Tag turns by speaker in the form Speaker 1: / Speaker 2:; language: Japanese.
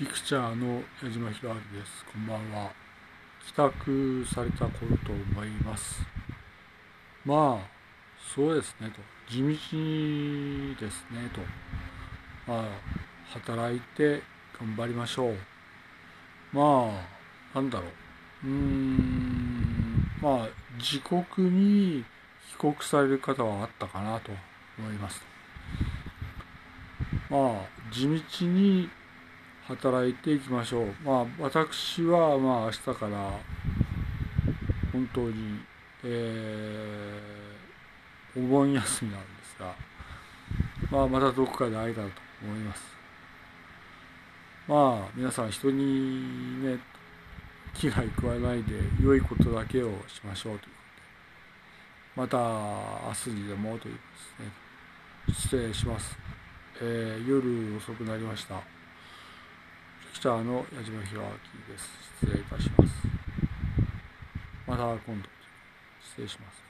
Speaker 1: ピクチャーの矢島弘明です。こんばんは。帰宅された頃と思います。まあ、そうですねと。地道にですねと。まあ、働いて頑張りましょう。まあ、なんだろう。うーん、まあ、自国に帰国される方はあったかなと思います。まあ、地道に働いていきましょう。まあ、私は、まあ、明日から、本当に、えー、お盆休みなんですが、まあ、またどこかで会えたらと思います。まあ、皆さん人にね、危害加えないで、良いことだけをしましょうということで、また明日にでもということですね。失礼します。えー、夜遅くなりました。キターの矢島弘明です。失礼いたします。また今度、失礼します。